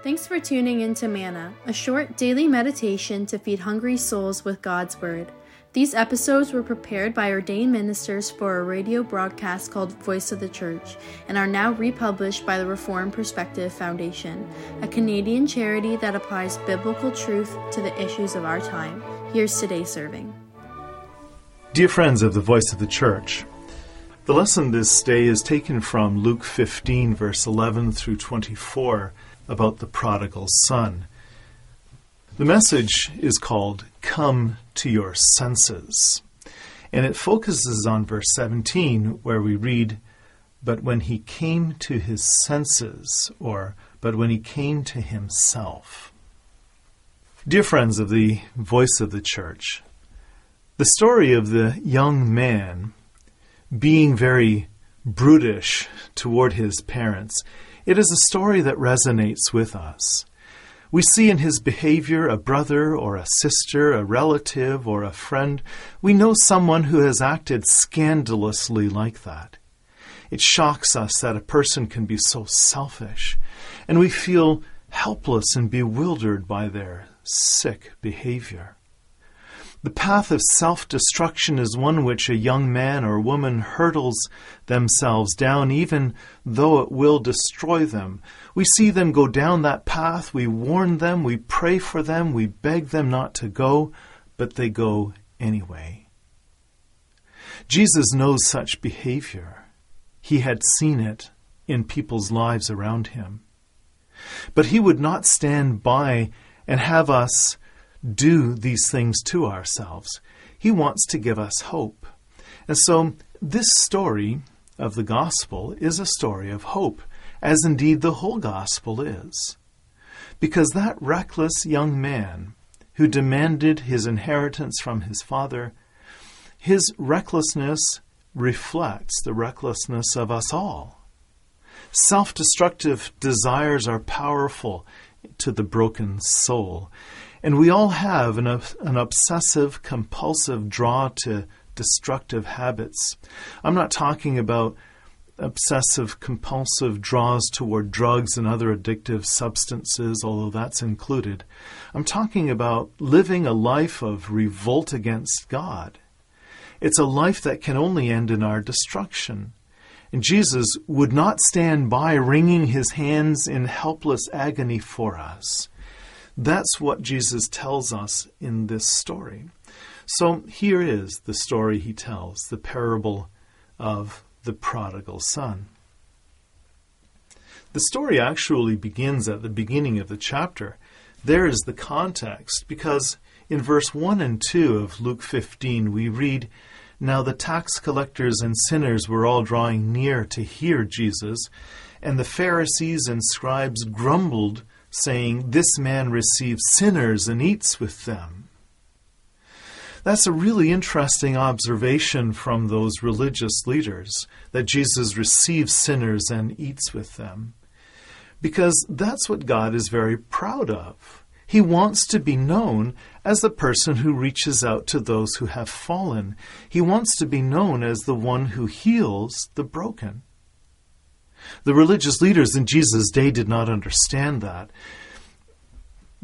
Thanks for tuning in to Manna, a short daily meditation to feed hungry souls with God's Word. These episodes were prepared by ordained ministers for a radio broadcast called Voice of the Church and are now republished by the Reformed Perspective Foundation, a Canadian charity that applies biblical truth to the issues of our time. Here's today's serving. Dear friends of the Voice of the Church, the lesson this day is taken from Luke 15, verse 11 through 24, about the prodigal son. The message is called Come to Your Senses, and it focuses on verse 17, where we read, But when he came to his senses, or But when he came to himself. Dear friends of the Voice of the Church, the story of the young man being very brutish toward his parents, it is a story that resonates with us. We see in his behavior a brother or a sister, a relative or a friend. We know someone who has acted scandalously like that. It shocks us that a person can be so selfish, and we feel helpless and bewildered by their sick behavior. The path of self destruction is one which a young man or woman hurdles themselves down, even though it will destroy them. We see them go down that path, we warn them, we pray for them, we beg them not to go, but they go anyway. Jesus knows such behavior. He had seen it in people's lives around him. But he would not stand by and have us do these things to ourselves. He wants to give us hope. And so, this story of the gospel is a story of hope, as indeed the whole gospel is. Because that reckless young man who demanded his inheritance from his father, his recklessness reflects the recklessness of us all. Self destructive desires are powerful to the broken soul. And we all have an, an obsessive compulsive draw to destructive habits. I'm not talking about obsessive compulsive draws toward drugs and other addictive substances, although that's included. I'm talking about living a life of revolt against God. It's a life that can only end in our destruction. And Jesus would not stand by wringing his hands in helpless agony for us. That's what Jesus tells us in this story. So here is the story he tells the parable of the prodigal son. The story actually begins at the beginning of the chapter. There is the context, because in verse 1 and 2 of Luke 15 we read, Now the tax collectors and sinners were all drawing near to hear Jesus, and the Pharisees and scribes grumbled saying, This man receives sinners and eats with them. That's a really interesting observation from those religious leaders that Jesus receives sinners and eats with them. Because that's what God is very proud of. He wants to be known as the person who reaches out to those who have fallen. He wants to be known as the one who heals the broken. The religious leaders in Jesus' day did not understand that.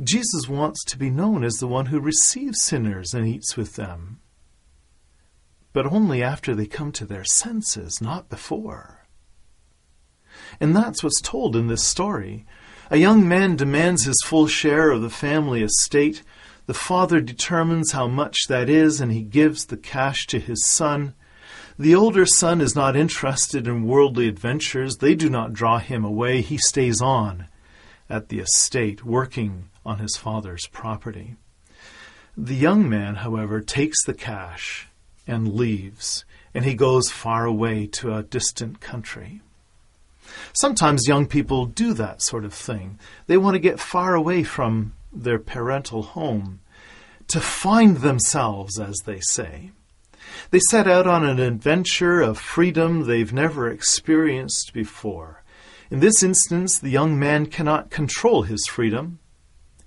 Jesus wants to be known as the one who receives sinners and eats with them, but only after they come to their senses, not before. And that's what's told in this story. A young man demands his full share of the family estate. The father determines how much that is, and he gives the cash to his son. The older son is not interested in worldly adventures. They do not draw him away. He stays on at the estate, working on his father's property. The young man, however, takes the cash and leaves, and he goes far away to a distant country. Sometimes young people do that sort of thing. They want to get far away from their parental home, to find themselves, as they say. They set out on an adventure of freedom they've never experienced before. In this instance, the young man cannot control his freedom.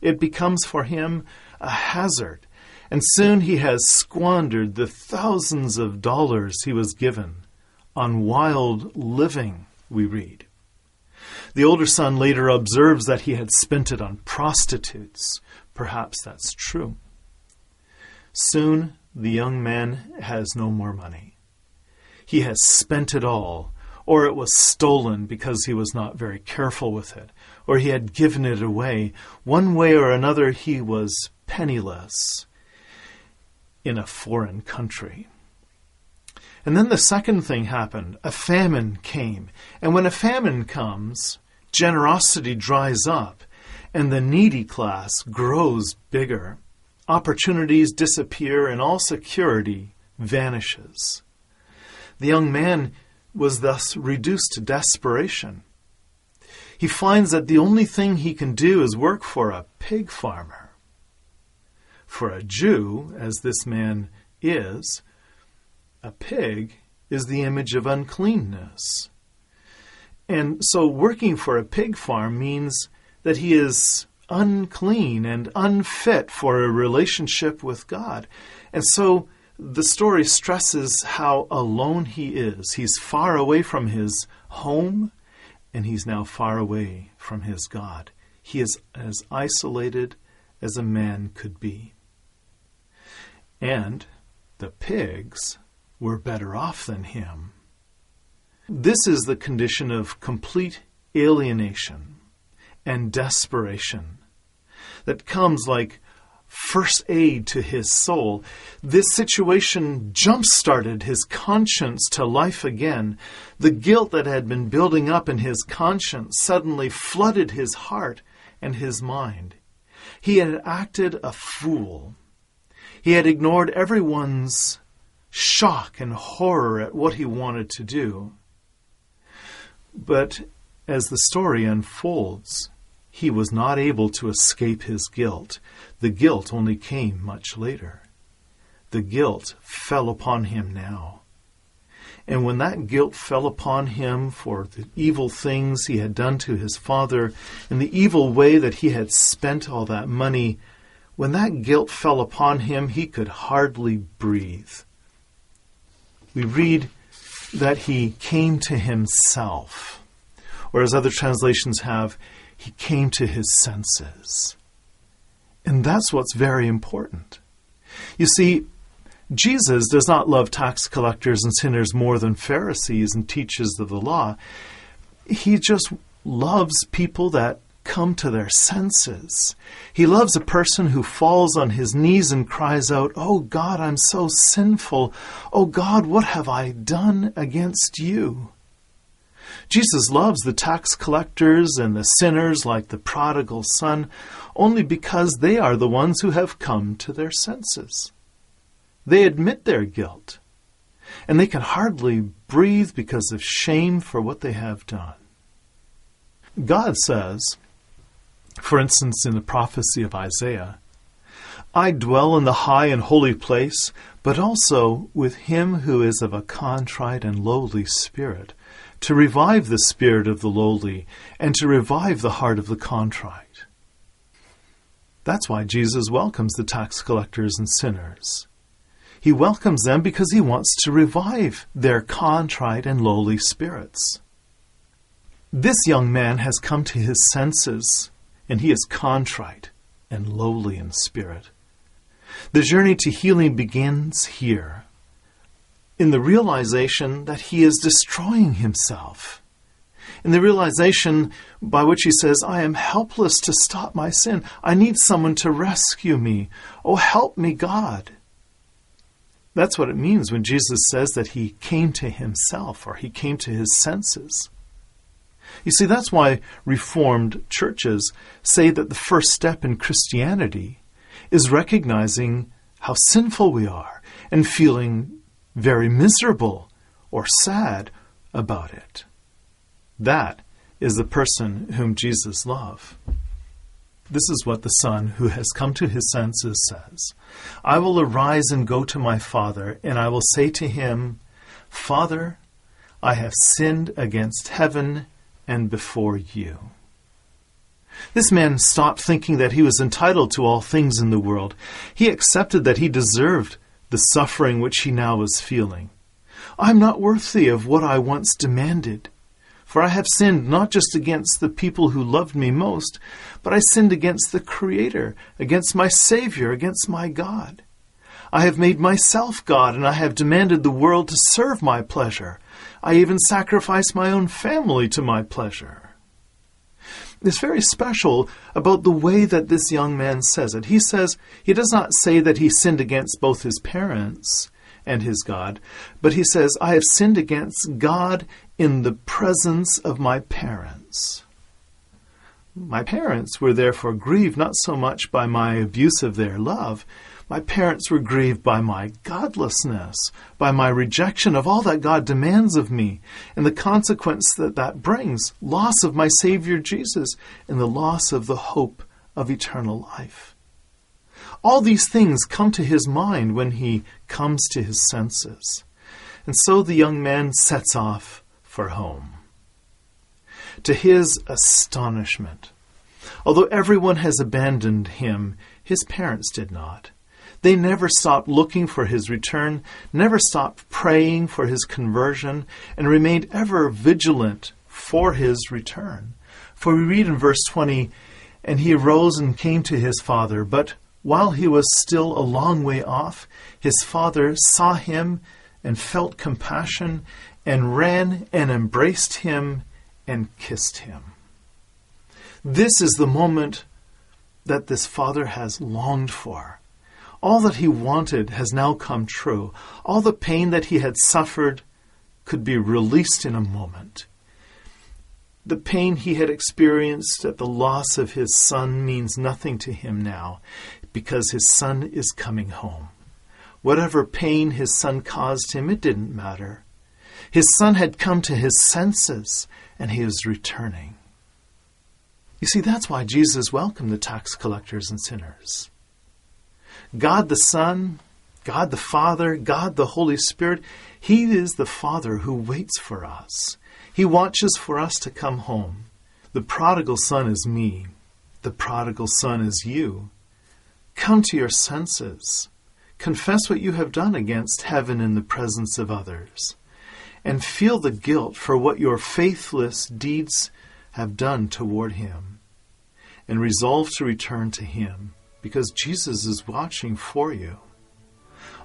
It becomes for him a hazard, and soon he has squandered the thousands of dollars he was given on wild living, we read. The older son later observes that he had spent it on prostitutes. Perhaps that's true. Soon the young man has no more money. He has spent it all, or it was stolen because he was not very careful with it, or he had given it away. One way or another, he was penniless in a foreign country. And then the second thing happened a famine came. And when a famine comes, generosity dries up, and the needy class grows bigger. Opportunities disappear, and all security vanishes. The young man was thus reduced to desperation. He finds that the only thing he can do is work for a pig farmer. For a Jew, as this man is, a pig is the image of uncleanness. And so working for a pig farm means that he is unclean and unfit for a relationship with God. And so the story stresses how alone he is. He's far away from his home, and he's now far away from his God. He is as isolated as a man could be. And the pigs were better off than him. This is the condition of complete alienation and desperation that comes like first aid to his soul. This situation jump started his conscience to life again. The guilt that had been building up in his conscience suddenly flooded his heart and his mind. He had acted a fool. He had ignored everyone's shock and horror at what he wanted to do. But as the story unfolds, he was not able to escape his guilt. The guilt only came much later. The guilt fell upon him now. And when that guilt fell upon him for the evil things he had done to his father and the evil way that he had spent all that money, when that guilt fell upon him, he could hardly breathe we read that he came to himself, or as other translations have, he came to his senses. And that's what's very important. You see, Jesus does not love tax collectors and sinners more than Pharisees and teachers of the law. He just loves people that come to their senses. He loves a person who falls on his knees and cries out, Oh God, I'm so sinful. Oh God, what have I done against you? Jesus loves the tax collectors and the sinners like the prodigal son only because they are the ones who have come to their senses. They admit their guilt, and they can hardly breathe because of shame for what they have done. God says, for instance, in the prophecy of Isaiah, I dwell in the high and holy place, but also with him who is of a contrite and lowly spirit, to revive the spirit of the lowly, and to revive the heart of the contrite. That's why Jesus welcomes the tax collectors and sinners. He welcomes them because he wants to revive their contrite and lowly spirits. This young man has come to his senses and he is contrite and lowly in spirit. The journey to healing begins here, in the realization that he is destroying himself. In the realization by which he says, I am helpless to stop my sin. I need someone to rescue me. Oh, help me, God. That's what it means when Jesus says that he came to himself or he came to his senses. You see, that's why Reformed churches say that the first step in Christianity is recognizing how sinful we are and feeling very miserable or sad about it. That is the person whom Jesus loved. This is what the Son who has come to his senses says I will arise and go to my Father, and I will say to him, Father, I have sinned against heaven and before you. This man stopped thinking that he was entitled to all things in the world. He accepted that he deserved the suffering which he now was feeling. I'm not worthy of what I once demanded. For I have sinned not just against the people who loved me most, but I sinned against the Creator, against my Savior, against my God. I have made myself God, and I have demanded the world to serve my pleasure. I even sacrificed my own family to my pleasure. It's very special about the way that this young man says it. He says, he does not say that he sinned against both his parents and his God, but he says, I have sinned against God in the presence of my parents. My parents were therefore grieved not so much by my abuse of their love, my parents were grieved by my godlessness, by my rejection of all that God demands of me, and the consequence that that brings loss of my Savior Jesus, and the loss of the hope of eternal life. All these things come to his mind when he comes to his senses. And so the young man sets off for home. To his astonishment, although everyone has abandoned him, his parents did not. They never stopped looking for his return, never stopped praying for his conversion, and remained ever vigilant for his return. For we read in verse 20, And he arose and came to his father, but while he was still a long way off, his father saw him and felt compassion and ran and embraced him and kissed him. This is the moment that this father has longed for. All that he wanted has now come true. All the pain that he had suffered could be released in a moment. The pain he had experienced at the loss of his son means nothing to him now because his son is coming home. Whatever pain his son caused him, it didn't matter. His son had come to his senses and he is returning. You see, that's why Jesus welcomed the tax collectors and sinners. God the Son, God the Father, God the Holy Spirit, He is the Father who waits for us. He watches for us to come home. The prodigal son is me. The prodigal son is you. Come to your senses. Confess what you have done against heaven in the presence of others. And feel the guilt for what your faithless deeds have done toward Him. And resolve to return to Him because Jesus is watching for you.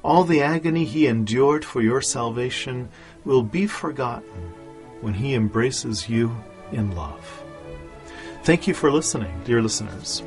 All the agony he endured for your salvation will be forgotten when he embraces you in love. Thank you for listening, dear listeners.